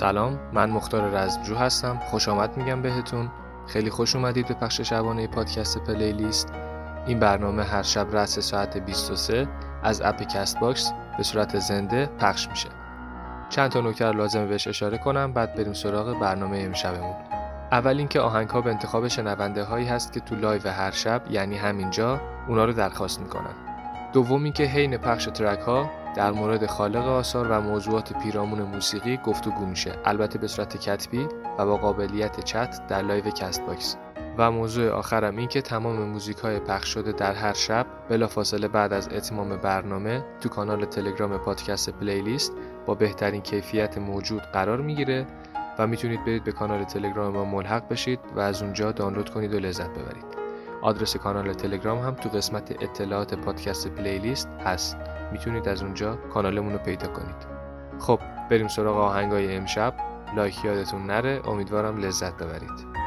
سلام من مختار رزمجو هستم. خوش آمد میگم بهتون. خیلی خوش اومدید به پخش شبانه پادکست پلیلیست. این برنامه هر شب رأس ساعت 23 از اپ کست باکس به صورت زنده پخش میشه. چند تا نکته لازمه بهش اشاره کنم بعد بریم سراغ برنامه امشبمون. اول اینکه آهنگ ها به انتخاب شنونده هایی هست که تو live هر شب یعنی همینجا اونا رو درخواست می‌کنن. دوم اینکه حین پخش ترک ها در مورد خالق آثار و موضوعات پیرامون موسیقی گفتگو میشه. البته به صورت کتبی و با قابلیت چت در live کست باکس. و موضوع آخرم این که تمام موزیک های پخش شده در هر شب بلافاصله بعد از اتمام برنامه تو کانال تلگرام پادکست پلیلیست با بهترین کیفیت موجود قرار می‌گیره و می‌تونید برید به کانال تلگرام ما ملحق بشید و از اونجا دانلود کنید و لذت ببرید. آدرس کانال تلگرام هم تو قسمت اطلاعات پادکست پلیلیست هست. می‌تونید از اونجا کانالمون رو پیدا کنید. خب بریم سراغ آهنگای امشب. لایک یادتون نره. امیدوارم لذت ببرید.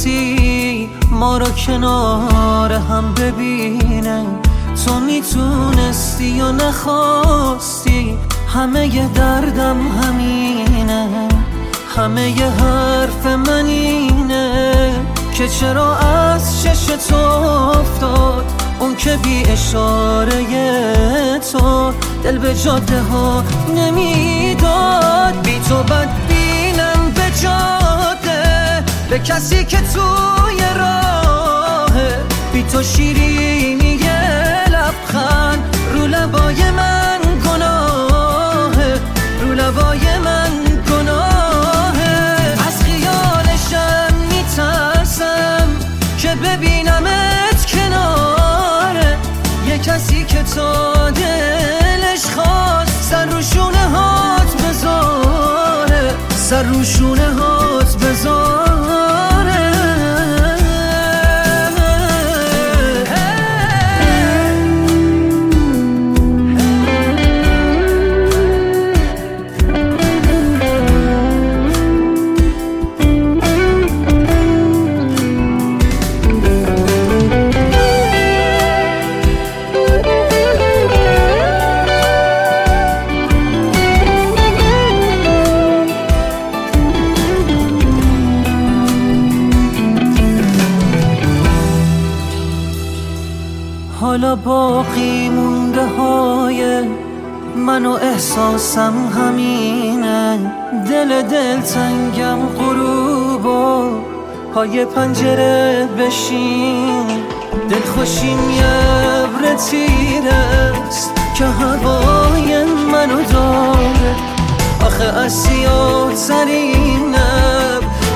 کسی ما را کنار هم ببینه. تو می‌تونستی و نخواستی همه ی دردم همینه. همه ی حرف من اینه که چرا از چش تو افتاد؟ اون که بی اشاره تو دل به جاده ها نمی‌داد. بی تو بد به کسی که توی راه بی تو شیرینی لبخند رو لبای من گناه رو لبای من گناه. از خیالشم میترسم که ببینمت کنار. یه کسی که تا دلش خواست سر رو شونه هات بذاره. سر رو شونه هات احساسم همینه. دل دل تنگم غروب و پای پنجره بشین. دل خوشیم یه تیره است که هوای منو داره. آخه از سیاه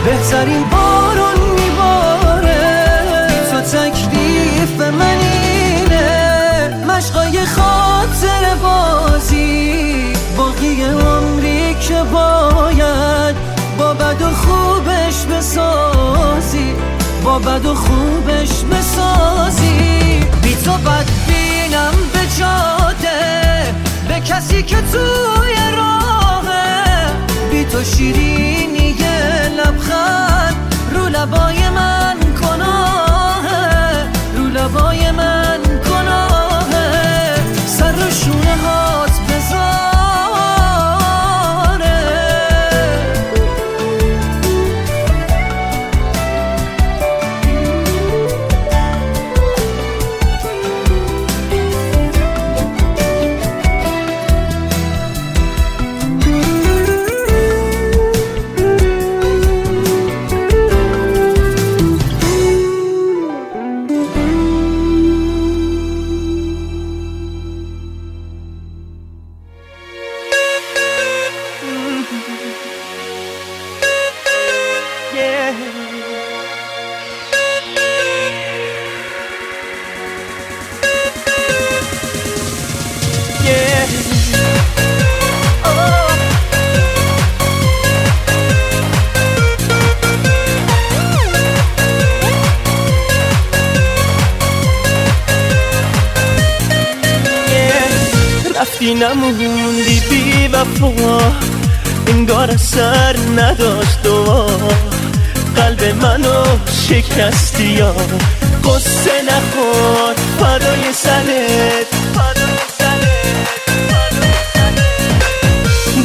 بهترین بارون میباره. تو تکلیف منی. که باید با بد و خوبش بسازی؟ با بد و خوبش بسازی. بی تو بد بینم به جاده به کسی که توی راهه. بی تو شیرینی لبخند رو لبای من کناهه. رو لبای من کناهه. سر و شونه هات گفتی نموندی بی وفا. انگار سر نداشت دوا قلب منو شکستی یا. قصه نخور فدای سرت.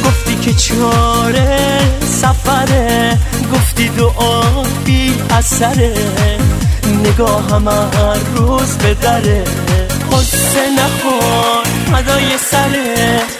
گفتی که چاره سفره. گفتی دعا بی اثره. نگاهم هر روز به دره. قصه نخور. فدای سرت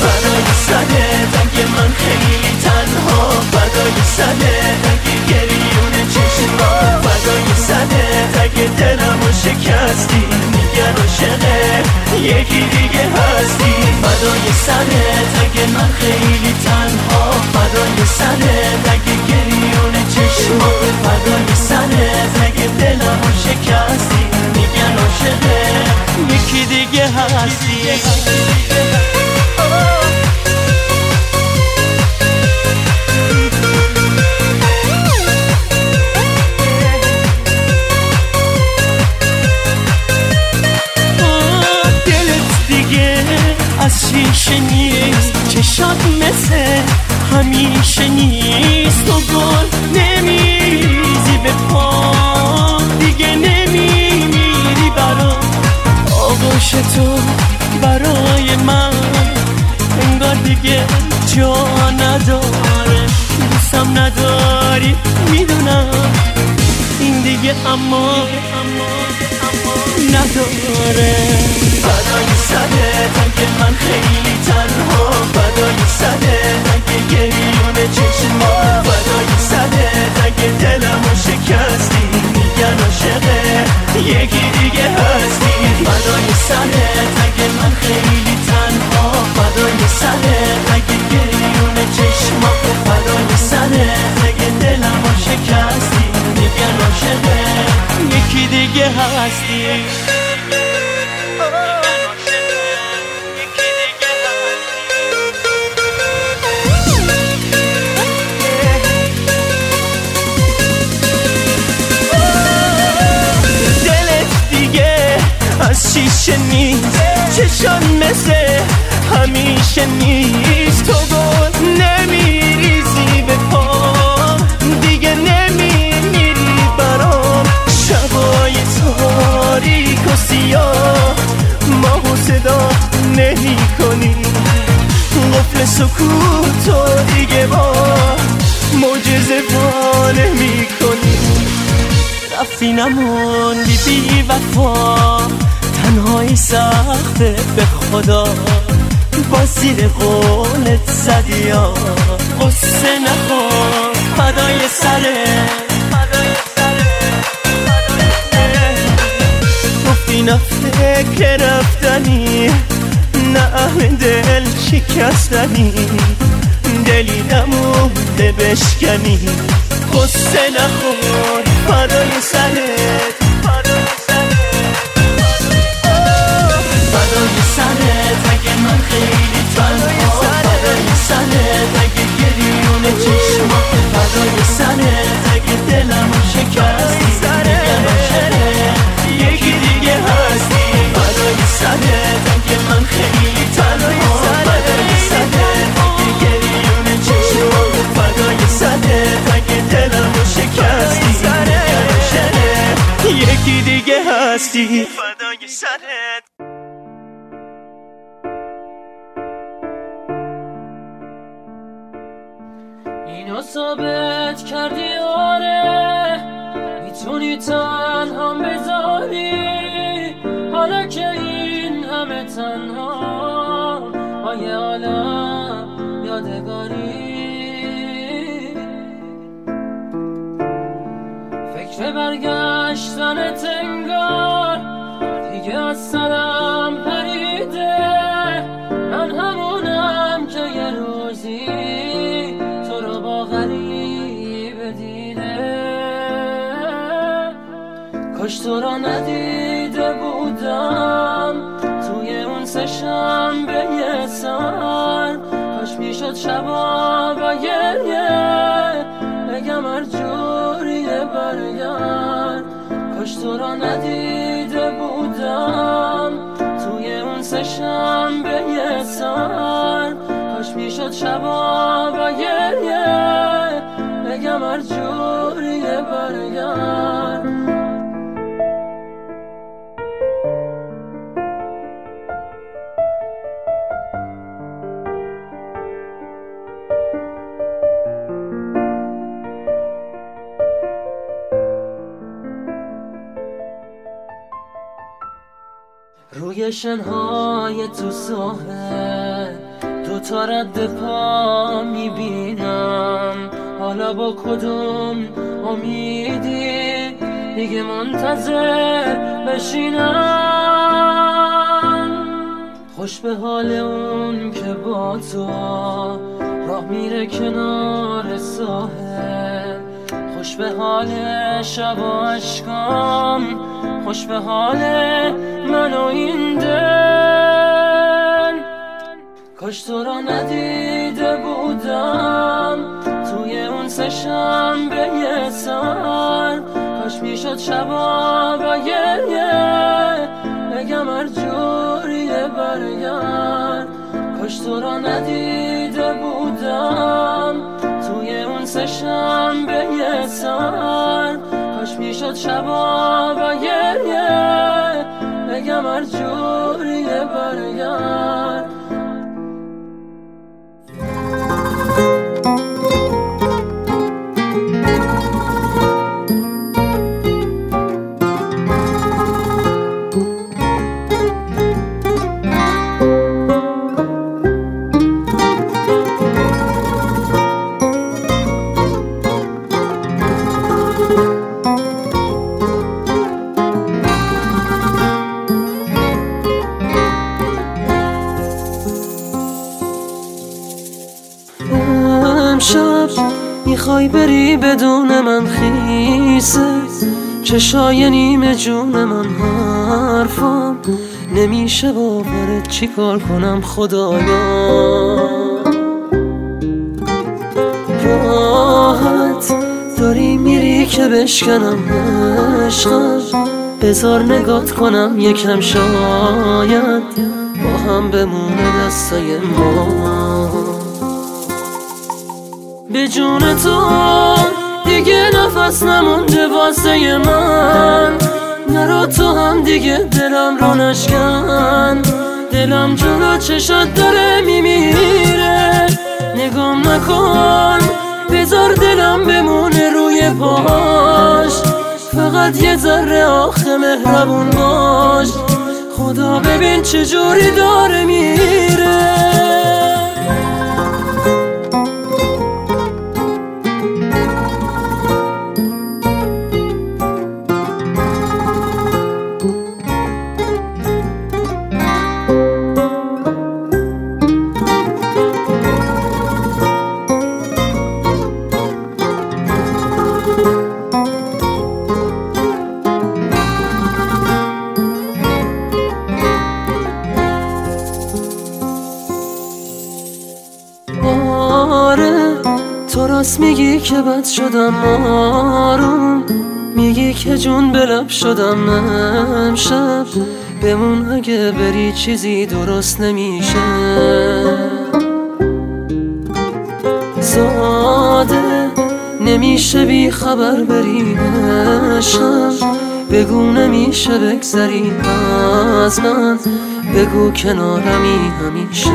فدای سرت اگه من خیلی تنها. فدای سرت اگه گریون چشما فدای سرت اگه دلمو شکستی. میگن عاشقه یکی دیگه هستی. فدای سرت اگه من خیلی تنها. فدای سرت اگه چشما فدای سرت اگه دلمو شکستی میگن عاشقه یکی دیگه هستی دلت دیگه از شیشه نیست. چشات مثل همیشه نیست تو گل نمیریزی به پا. دیگه نمیمیری برا. آغوش تو برای من انگار دیگه جا نداره. دوستم نداری می‌دونم. این دیگه اما نداره. فدای سرت اگه من خیلی تنها. فدای سرت اگه گریون چشما فدای سرت اگه دلمو شکستی میگن عاشقه یکی دیگه هستی. فدای سرت اگه من خیلی تنها فدای سرت اگه گریون چشما فدای سرت اگه دلمو شکستی میگن عاشقه یکی دیگه هستی. شیشه نیست چشان مثل همیشه نیست. تو گل نمیریزی به پا دیگه نمیمیری برام. شبای تاریک و سیاه ما صدا نمی کنی. قفل سکوت و دیگه معجزه با نمی کنی. رفتی نموندی بی وفا. تنهایی سخته به خدا. با زیر قولت زدی یا قصه نخور. فدای سره گفتی نه فکر رفتنی نه اهل دل شکستنی دلی نمونده بشکنی. قصه نخور فدای سرت. سرت اگه گریون چشما فدای سرت اگه دلمو شکستی عاشقه یکی دیگه هستی فدای سرت اگه من خیلی تنها فدای سرت اگه گریون چشما فدای سرت اگه دلمو شکستی عاشقه یکی دیگه هستی فدای سرت شبا با گریه. بگم هر جوریه برگرد. کاش تو را ندیده بودم. توی اون سه شنبه سر. کاش می‌شد شبا و گریه. بگم هر جوری برگرد. روی شنهای تو ساحل دو تا رد پا می‌بینم. حالا با کدوم امیدی؟ دیگه منتظر بشینم. خوش به حال اون که با تو راه میره کنار ساحل. خوش به حال شب و عشقام خوش به حال من و این دل کاش تو را ندیده بودم. توی اون سه شنبه سر کاش می‌شد شبا و گریه. بگم هر جوری برگرد کاش تو را ندیده بودم. توی اون سه شنبه سر کاش می‌شد شبا و گریه. بگم هر جوری برگرد امشب می‌خوای بری بدون من خیسه؟ چشای نیمه جون من حرفم نمیشه باورت چیکار کنم خدایا؟ راحت داری میری که بشکنم عشقم؟ بزار نگات کنم یکم شاید با هم بمونه دستای ما. به جون تو دیگه نفس نمونده واسه من. نرو تو هم دیگه دلم رو نشکن. دلم جلو چشات داره میمیره. نگام نکن بذار دلم بمونه روی پاش فقط یه ذره آخه مهربون باش. خدا ببین چجوری داره میره. که بد شدم آروم. میگی که جون به لب شدم امشب. بمون اگه بری چیزی درست نمیشه. زاده نمیشه بی خبر بری عشقم بگو نمیشه بگذری از من. بگو کنارمی همیشه.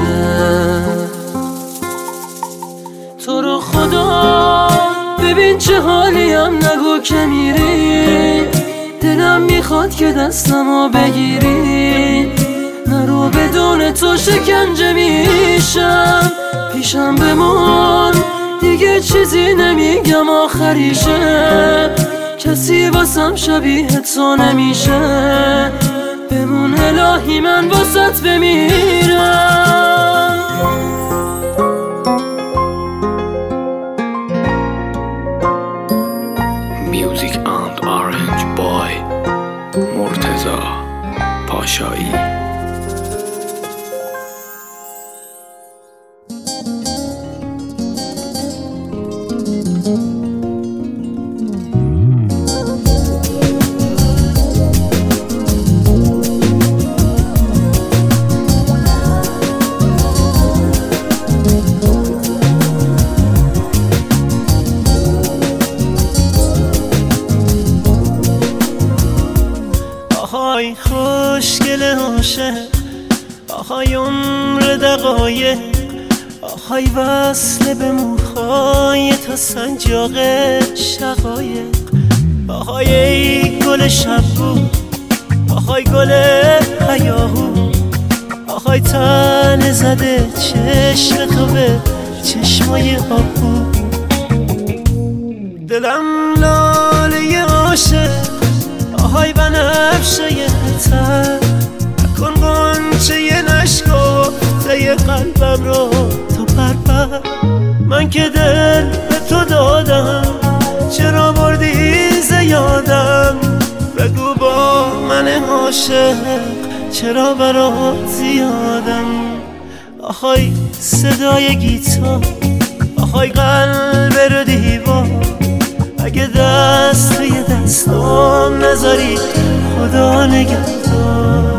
چه حالیم نگو که میری. دلم می‌خواد که دستمو بگیری. نرو بدون تو شکنجه میشم. پیشم بمون. دیگه چیزی نمیگم آخریشه. کسی واسم شبیه تو نمیشه. بمون الهی من واسط بمیرم. پاشایی آهای سنجاق شقایق. آهای ای گل شب بود آهای گل حیاهو. آهای تن زده چشم تو به چشمای آبو دلم لاله عاشق. آهای بنفشه تر نکن قنچه نشکفته قلبم رو تو پرپر من که دل به تو دادم چرا بردی زیادم بگو با من عاشق چرا برات زیادم؟ آهای صدای گیتار آهای قلب رو دیوار اگه دست توی دستام نذاری خدا نگهدار.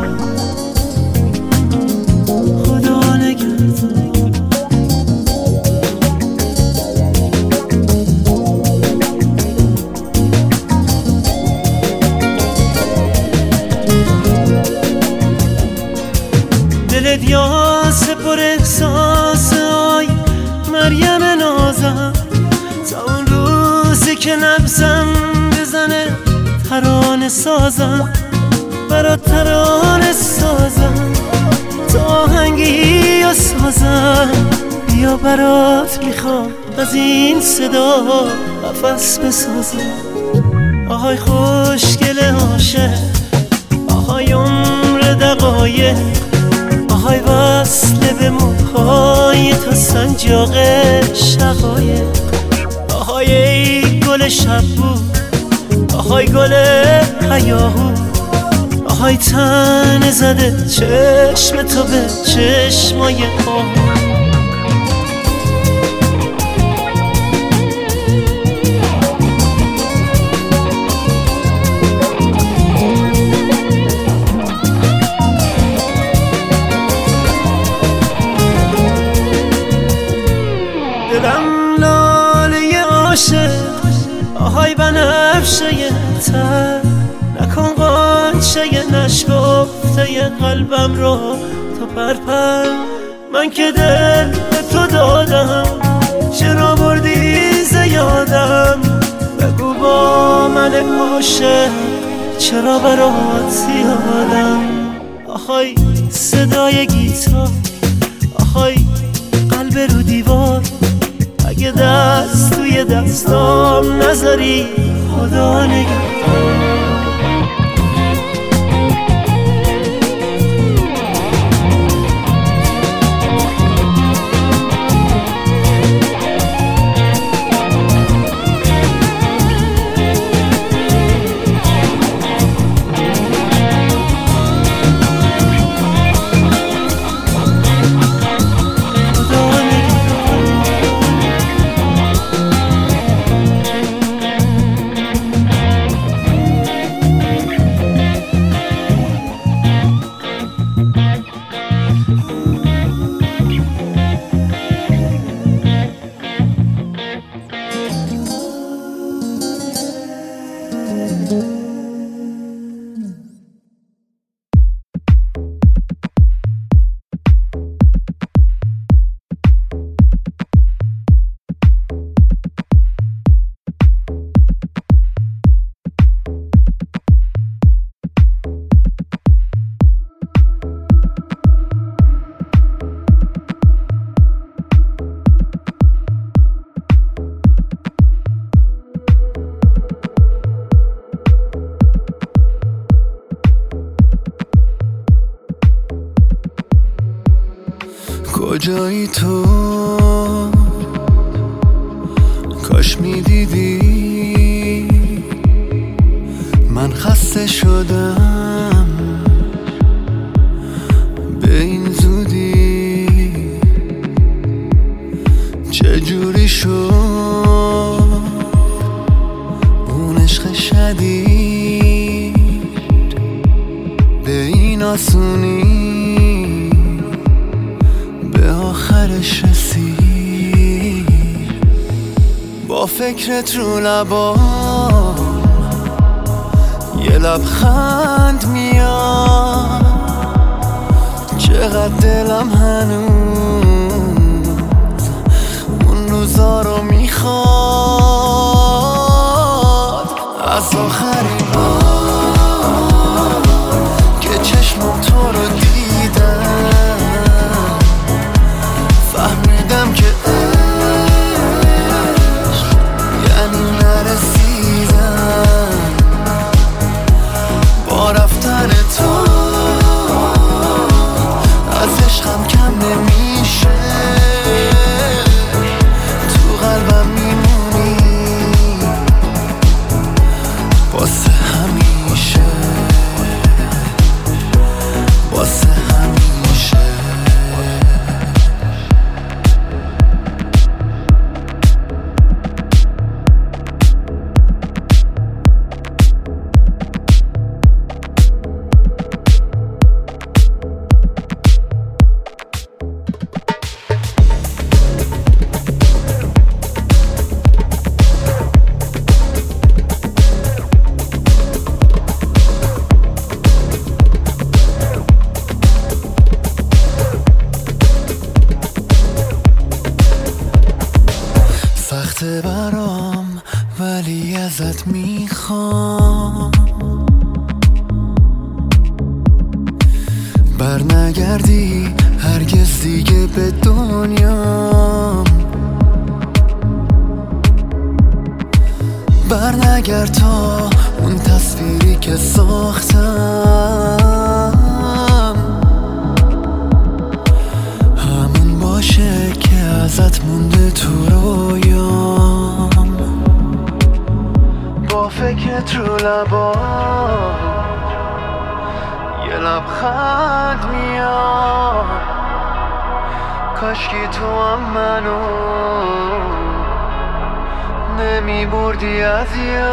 ترانه سازم تا آهنگی یا سازم. بیا برات می‌خوام از این صدا قفص بسازم. آهای خوشگل عاشق آهای عمر دقایق. آهای وصل به موهای تا سنجاق شقایق. آهای ای گل شب بود آهای گل حیاهو. آهای تن زده چشم تو به چشمای آهو نشکفته قلبم رو تو پرپر من که دل به تو دادم چرا بردی زیادم بگو با من عاشق چرا برات زیادم؟ آهای صدای گیتار آهای قلب رو دیوار. اگه دست توی دستام نذاری خدا نگهدار. کجایی تو کاش لبخند میاد کاشکی تو هم منو نمی بردی از یاد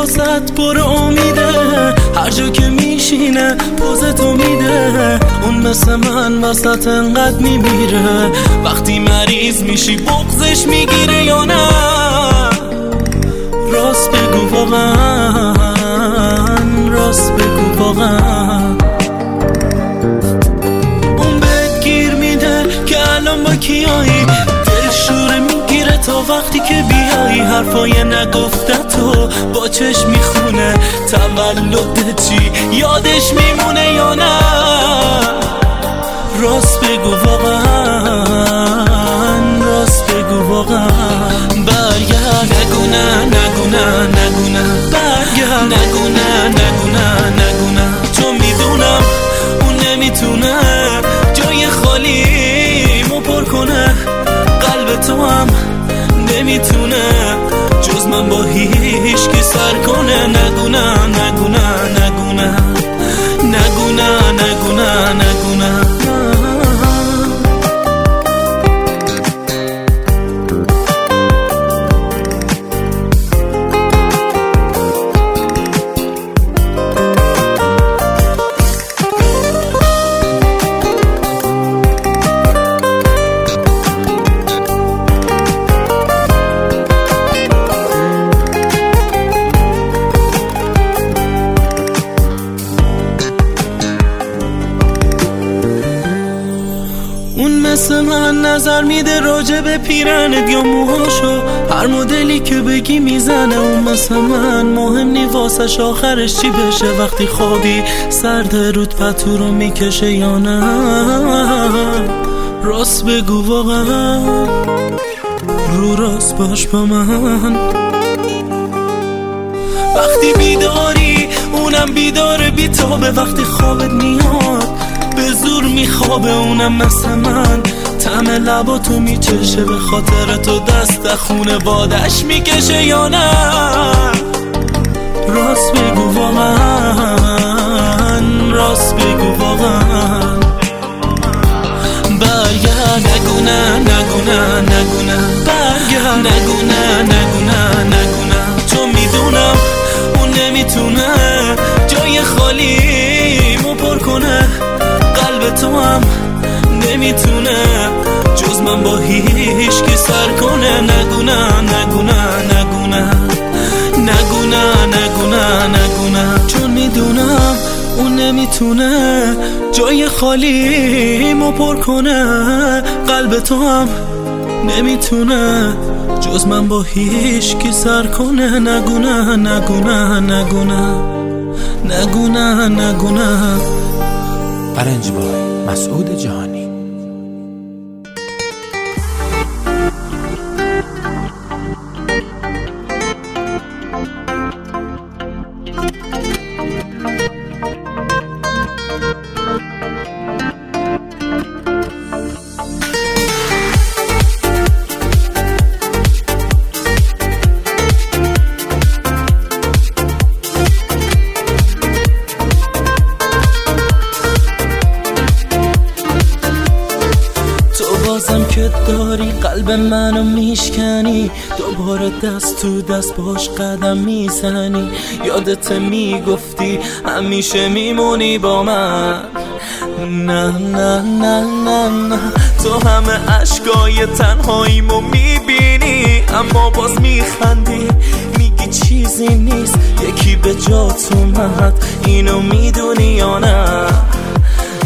واسط پر امیده. هر جا که میشینه پوزتو میده. اون مثل من واسط انقدر میمیره. وقتی مریض میشی بغزش می‌گیره یا نه؟ راست بگو واقعا راست بگو واقعا. اون بهت گیر میده که الان با کیایی؟ تا وقتی که بیایی حرفای نگفته تو با چشم می‌خونه تولد چی؟ یادش میمونه یا نه؟ راست بگو واقعا راست بگو واقعا. برگرد. نگو نه نگو نه نگو نه برگرد. نگو نه نگو نه نگو نه چون می‌دونم اون نمی‌تونه جای خالی مو پر کنه. قلب تو هم نمی‌تونه جز من با هیچ کی سر کنه نگو نظر میده راجع به پیرنت یا موهاشو؟ هر مدلی که بگی می‌زنه اون مثل من. مهم نی واسش آخرش چی بشه. وقتی خوابی سرد رود پتو رو می‌کشه یا نه؟ راست بگو واقعا. رو راست باش با من. وقتی بیداری اونم بیداره. بیتابه. وقتی خوابت میاد به زور میخوابه. اونم مثل من. تم لباتو میچشه به خاطر تو دست خونه بادش می‌کشه یا نه؟ راست بگو واقعا راست بگو واقعا. برگرد نگو نه نگو نه برگرد نگو نه نگو نه نگو نه تو می‌دونم اون نمی‌تونه جای خالی مو پر کنه. قلب تو هم نمی‌تونه جز من با هیچ کی سر کنه. نگو نه نگو نه نگو نه نگو نه نگو نه نگو نه چون می‌دونم اون نمی‌تونه جای خالی مو پر کنه. قلب تو هم نمی‌تونه جز من با هیچ کی سر کنه. نگو نه نگو نه نگو نه نگو نه نگو نه ارنج بای مسعود جهانی. قلب منو میشکنی؟ دوباره دست تو دست باش قدم می‌زنی؟ یادت می‌گفتی همیشه میمونی با من؟ نه نه نه نه نه. تو همه اشکای تنهاییمو می‌بینی اما باز میخندی. میگی چیزی نیست یکی به جات اومد. اینو می‌دونی یا نه؟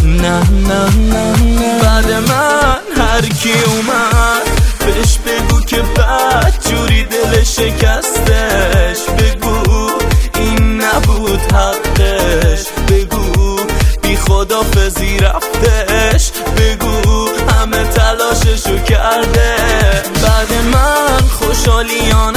نه نه نه نه. بعد من هر کی اومد. بهش بگو که بد جوری دل شکستش. بگو این نبود حقش. بگو بی خدافزی رفتش. بگو همه تلاششو کرده. بعد من خوشحالیانم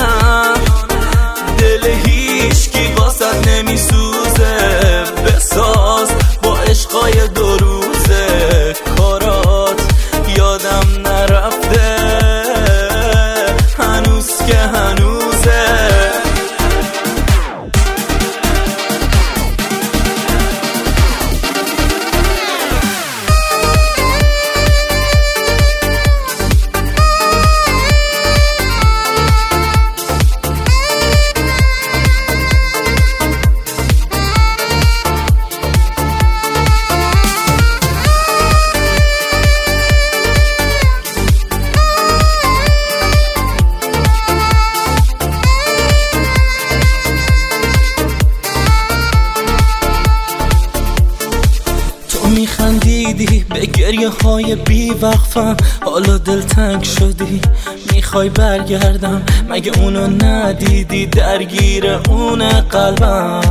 می‌خوای برگردم؟ مگه اونو ندیدی؟ درگیر اون قلبم.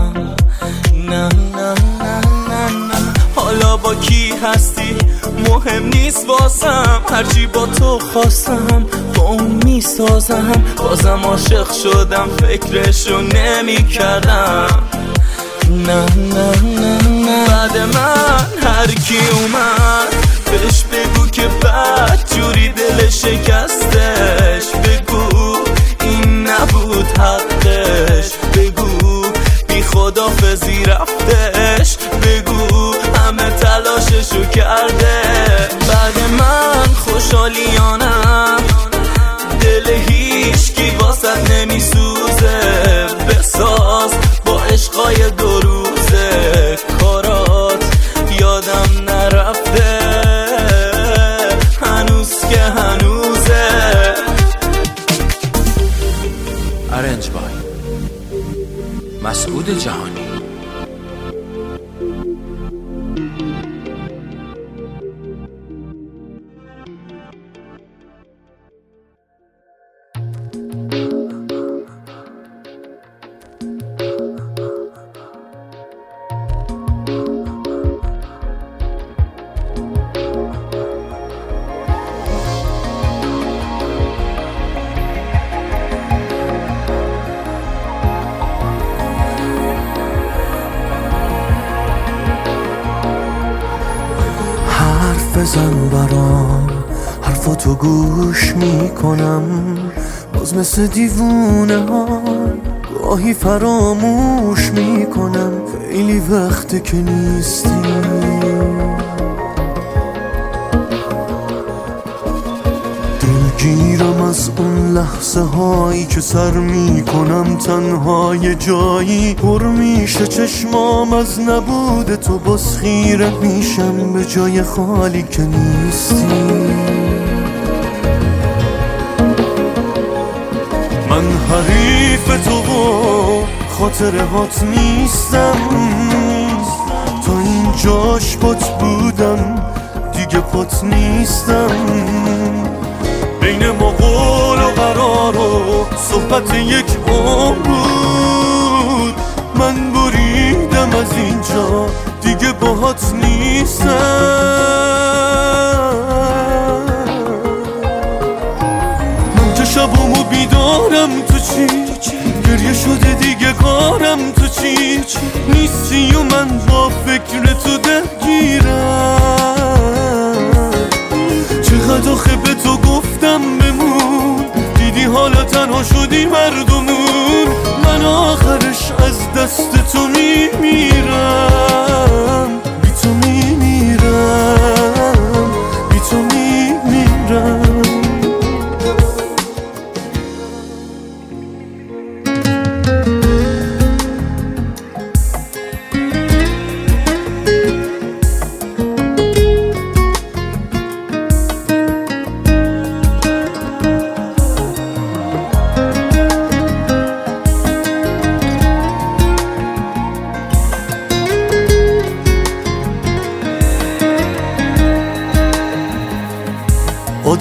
نه نه نه نه نه. حالا با کی هستی؟ مهم نیست واسم. هرچی با تو خواستم با اون می‌سازم. بازم عاشق شدم فکرشو نمی کردم نه نه نه نه. بعد من هر کی اومد. بهش بگو که بد جوری دل شکستش. بگو این نبود حقش. بگو بی خدافزی رفتش. بگو همه تلاششو کرده. بعد من خوشحالیانم جهانی می‌کنم. باز مثل دیوونه ها گاهی فراموش می‌کنم. خیلی وقته که نیستی. دلگیرم از اون لحظه هایی که سر می‌کنم. تنها یه جایی پر میشه. چشمام از نبود تو. باز خیره میشم. به جای خالی که نیستی. حریف تو و خاطرهات نیستم. تا این جاش بودم دیگه پات نیستم. بین ما قول و قرار و صحبت یک عمر بود. من بریدم از اینجا دیگه باهات نیستم. من که شبامو بیدارم تو شده دیگه کارم تو چی نیستی و من با فکر تو درگیرم. چقدر آخه به تو گفتم بمون. دیدی حالا تنها شدی مردمون. من آخرش از دست تو میمیرم.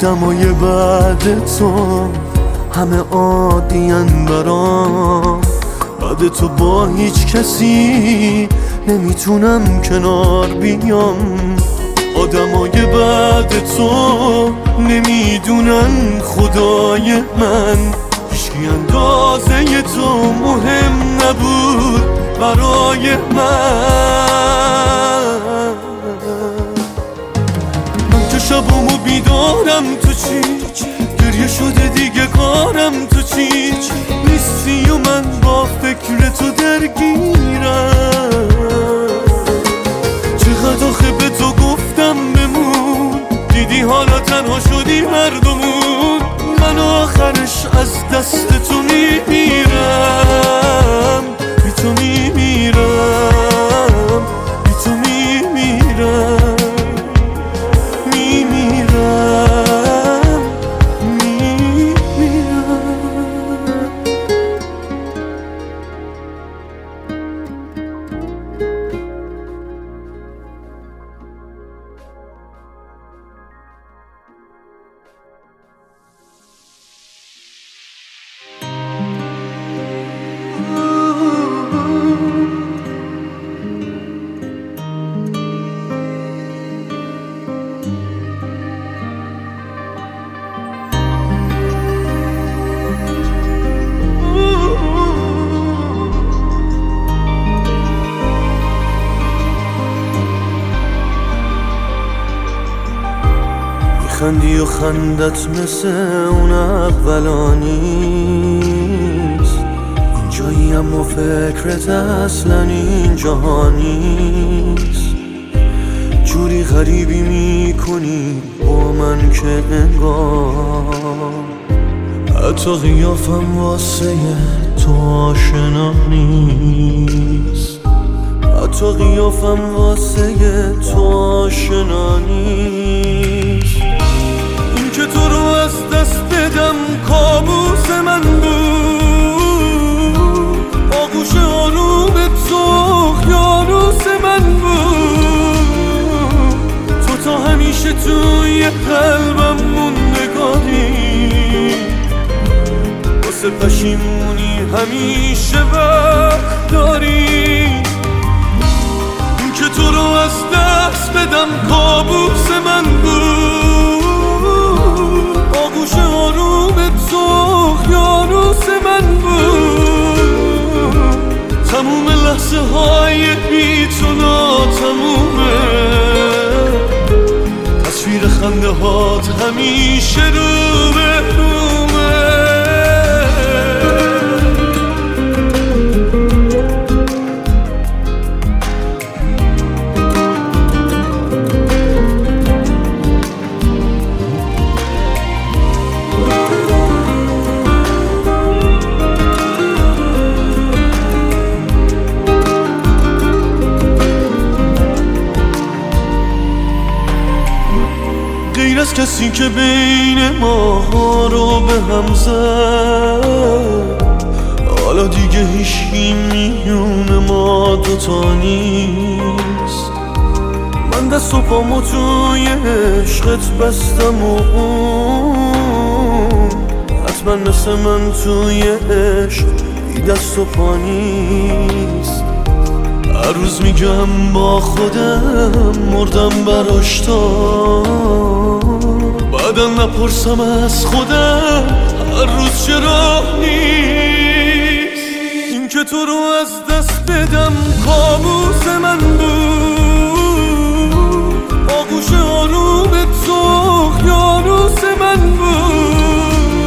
آدمای بعد تو همه عادین برام بعد تو با هیچ کسی نمی‌تونم کنار بیام. آدمای بعد تو نمی‌دونن خدای من. هیچکی اندازه تو مهم نبود برای من. شبامو بیدارم تو چی؟ گریه شده دیگه کارم تو چی؟ نیستی و من با فکر تو درگیرم. چقدر آخه به تو گفتم بمون؟ دیدی حالا تنها شدی مردمون من آخرش از دست تو میمیرم خندت مثل اون اولا نیست. اینجایی اما فکرت اصلا این جهانیست جوری غریبی می‌کنی با من که انگار. حتی قیافم واسه تو آشنا نیست. حتی قیافم واسه تو آشنا نیست. بدم کابوس من بود آغوش آروم تو یانوس من بود تو تا همیشه توی قلبم موندگاری واسه پشیمونی همیشه وقت داری لحظه های بی تو ناتمومه. تصویر خنده هات همیشه رو که بین ما رو به هم زد. حالا دیگه هیچی میون ما دوتا نیست. من دست و پامو توی عشقت بستم و اون. حتما مثل من توی عشق دست و پا نیست. هر روز میگم با خودم مردم براش تا. بعدا نپرسم از خودم هر روز چرا نیست این که تو رو از دست بدم کابوس من بود آغوش آروم تو یاروس من بود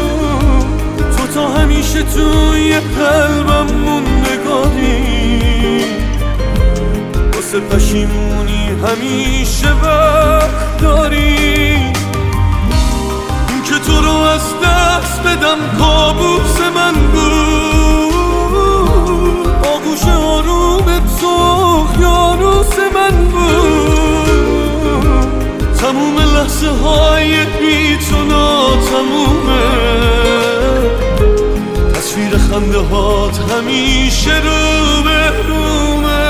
تو تا همیشه توی قلبم موندگاری واسه پشیمونی همیشه وقت داری رو از دست بدم کابوس من بود. آغوش آروم تو یاروس من بود. تموم لحظه های بی تو ناتمومه. تصویر خنده هات همیشه رو به رومه.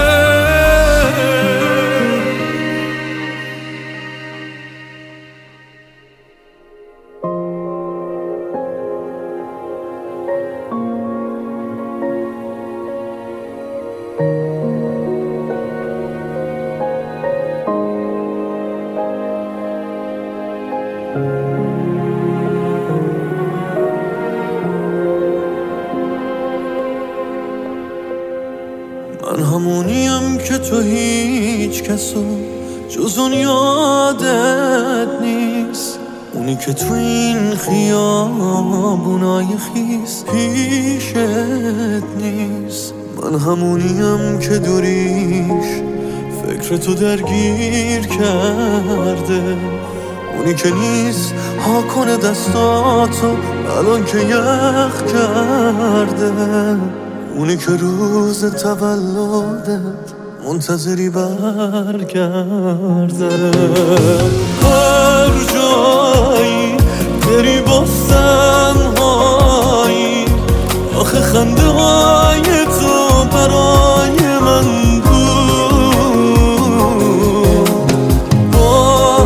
که تو این خیابونای خیس پیشت نیست. من همونیم که دوریش فکر تو درگیر کرده. اونی که نیست ها کنه دستاتو الان که یخ کرده. اونی که روز تولدت منتظری برگرده. هر جایی بری با تنهایی آخه خنده های تو برای من بود. با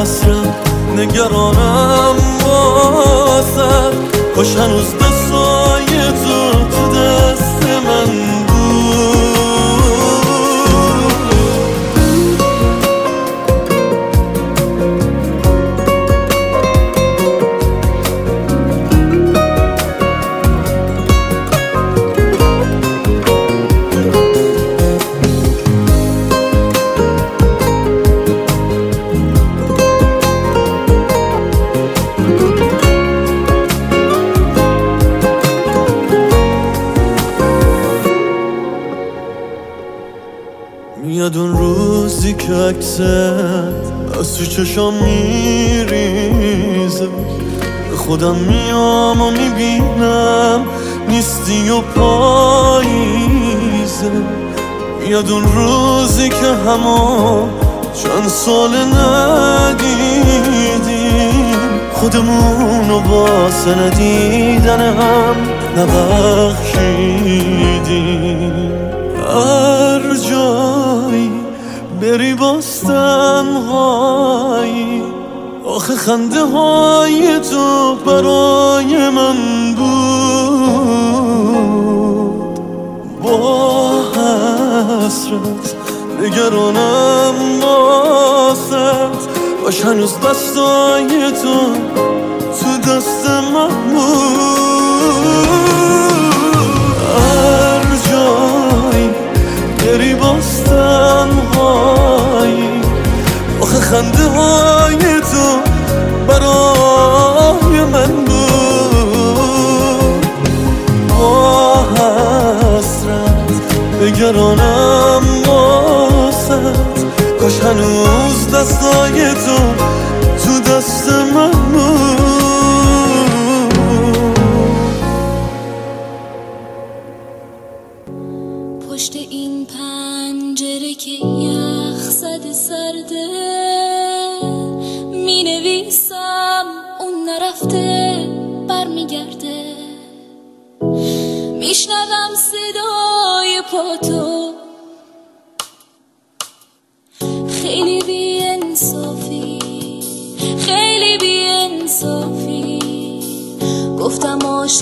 حسرت نگرانم واسه کاش هنوز دستای که عکست از تو چشام میریزه. خودم میام و می‌بینم نیستی و پاییزه. میاد اون روزی که همه چند سال ندیدیم. خودمونو واسه ندیدن هم نبخشیدیم. بری باستن هایی آخه خنده های تو برای من بود. با حسرت نگرانم باست. باش هنوز دستای تو تو دست من بود. هر جایی بری باستن هایی آخه خنده های تو برای من بود. با حسرت بگرانم واسد کاش هنوز دستای تو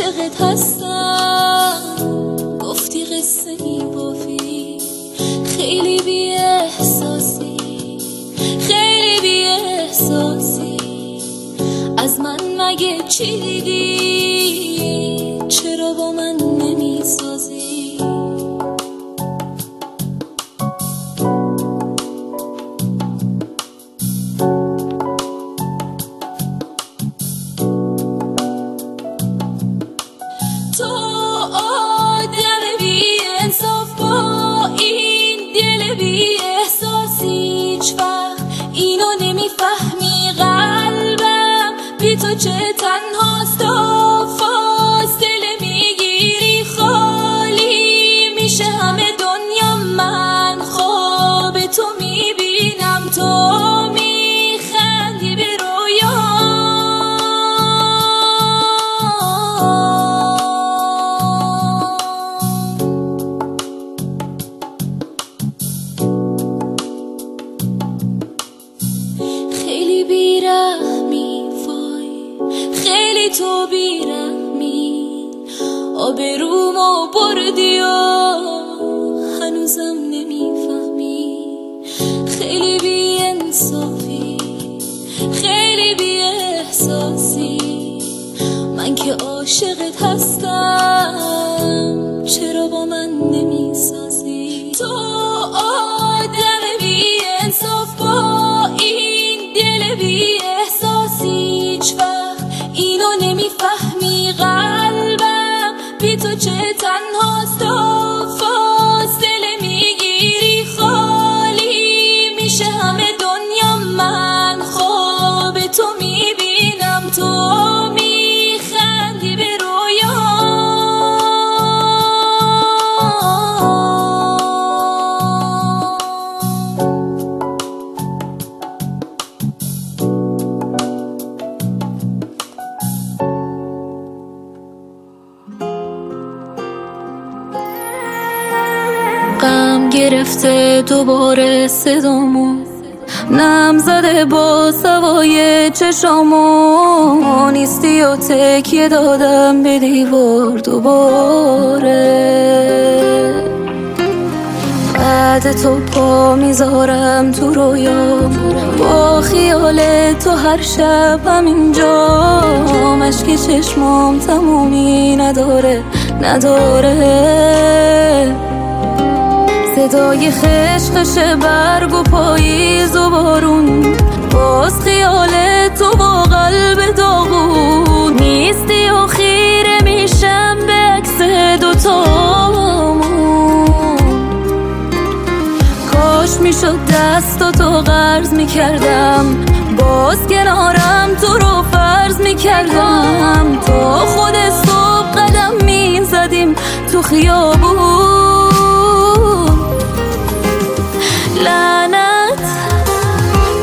عاشقت هستم. گفتی قصه ای بافی. خیلی بی احساسی خیلی بی احساسی از من مگه چی دیدی هیچ وقت اینو نمی‌فهمی بی تو گرفته دوباره صدامو. نم زده با سوای چشامو. نیستی و تکیه دادم به دیوار دوباره. بعد تو پا می‌ذارم تو رویام. با خیال تو هر شب همینجا. مشک چشمام تمومی نداره نداره. صدای خشخش برگ و پاییز و بارون. باز خیال تو با قلب داغون. نیستی و خیره میشم به عکس دوتامون کاش می‌شد دست تو قرض می‌کردم. باز کنارم تو رو فرض می‌کردم. تا خود صبح قدم می‌زدیم تو خیابون. لعنت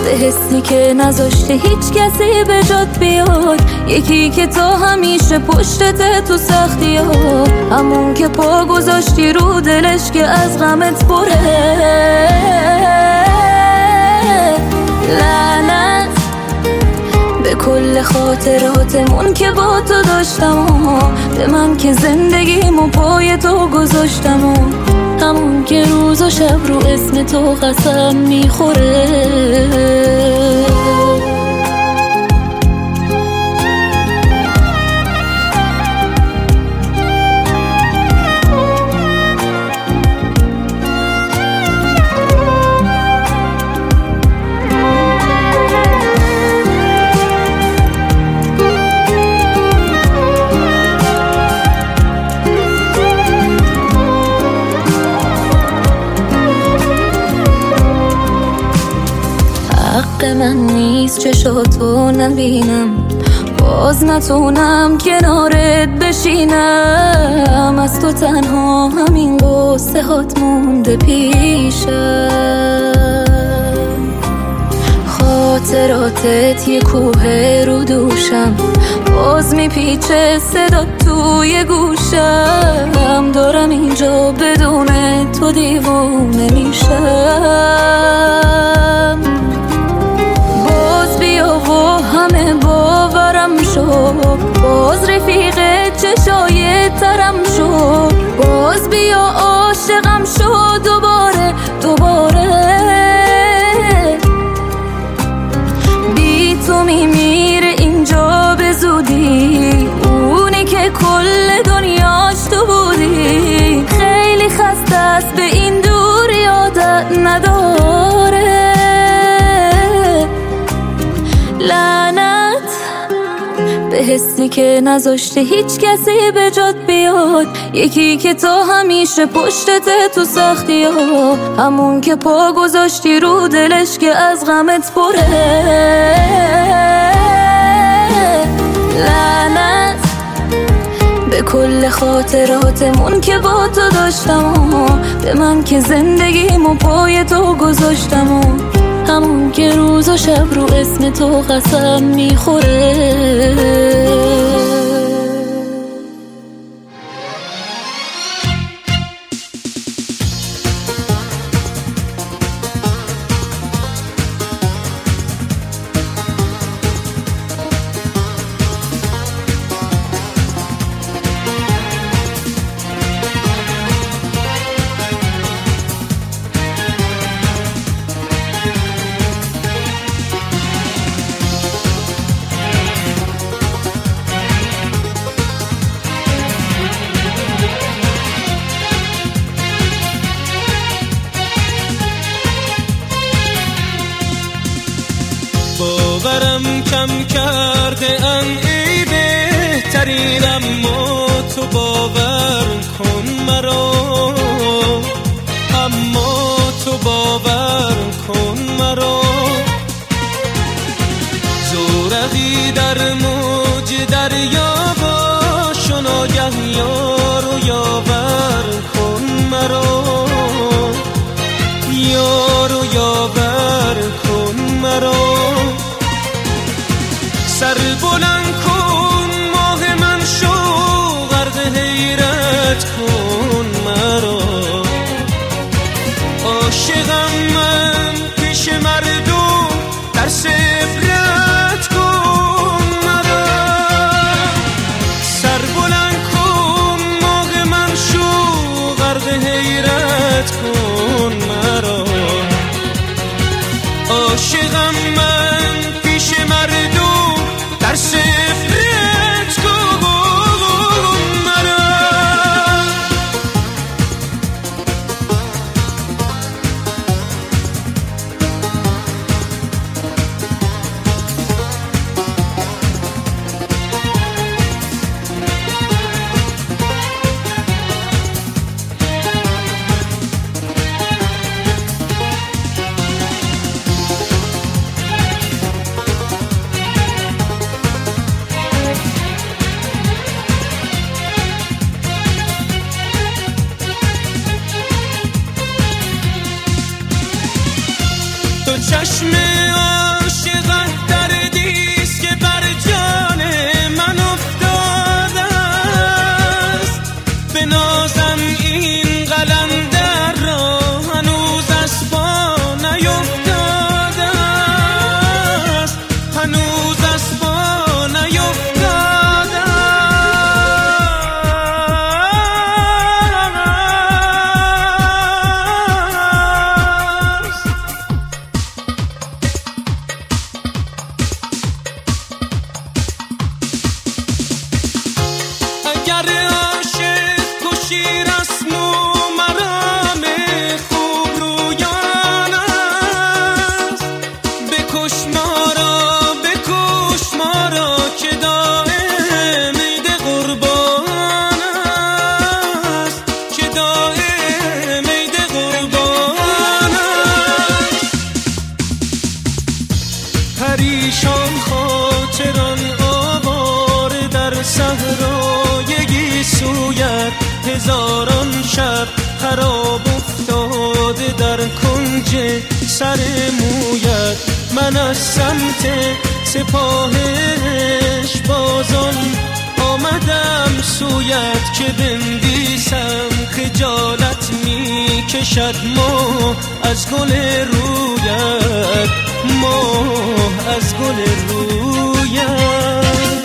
به حسی که نذاشته هیچ کسی به جات بیاد. یکی که تا همیشه پشتت تو سختی ها. همون که پا گذاشتی رو دلش که از غمت پره لعنت به کل خاطراتمون که با تو داشتم و به من که زندگیمو پای تو گذاشتم همون که روز و شب رو اسم تو قسم می‌خوره. از چشاتو نبینم. باز نتونم کنارت بشینم. از تو تنها همین قصه هات مونده پیشم. خاطراتت یه کوه رو دوشم. باز میپیچه صدا توی گوشم. دارم اینجا بدون تو دیوونه میشم. همه باورم شو باز رفیق چشای ترم شو باز بیا عاشقم شد یکی که نذاشته هیچ کسی به جات بیاد. یکی که تا همیشه پشتته تو سختی ها. همون که پا گذاشتی رو دلش که از غمت پره. لعنت به کل خاطراتمون که با تو داشتم به من که زندگیمو پای تو گذاشتم و همون که روز و شب رو اسم تو قسم می‌خوره. arriba. من از سمت سپاهش بازان آمدم. سویت که بندیسم خجالت می کشد ما از گل رویت ما از گل رویت.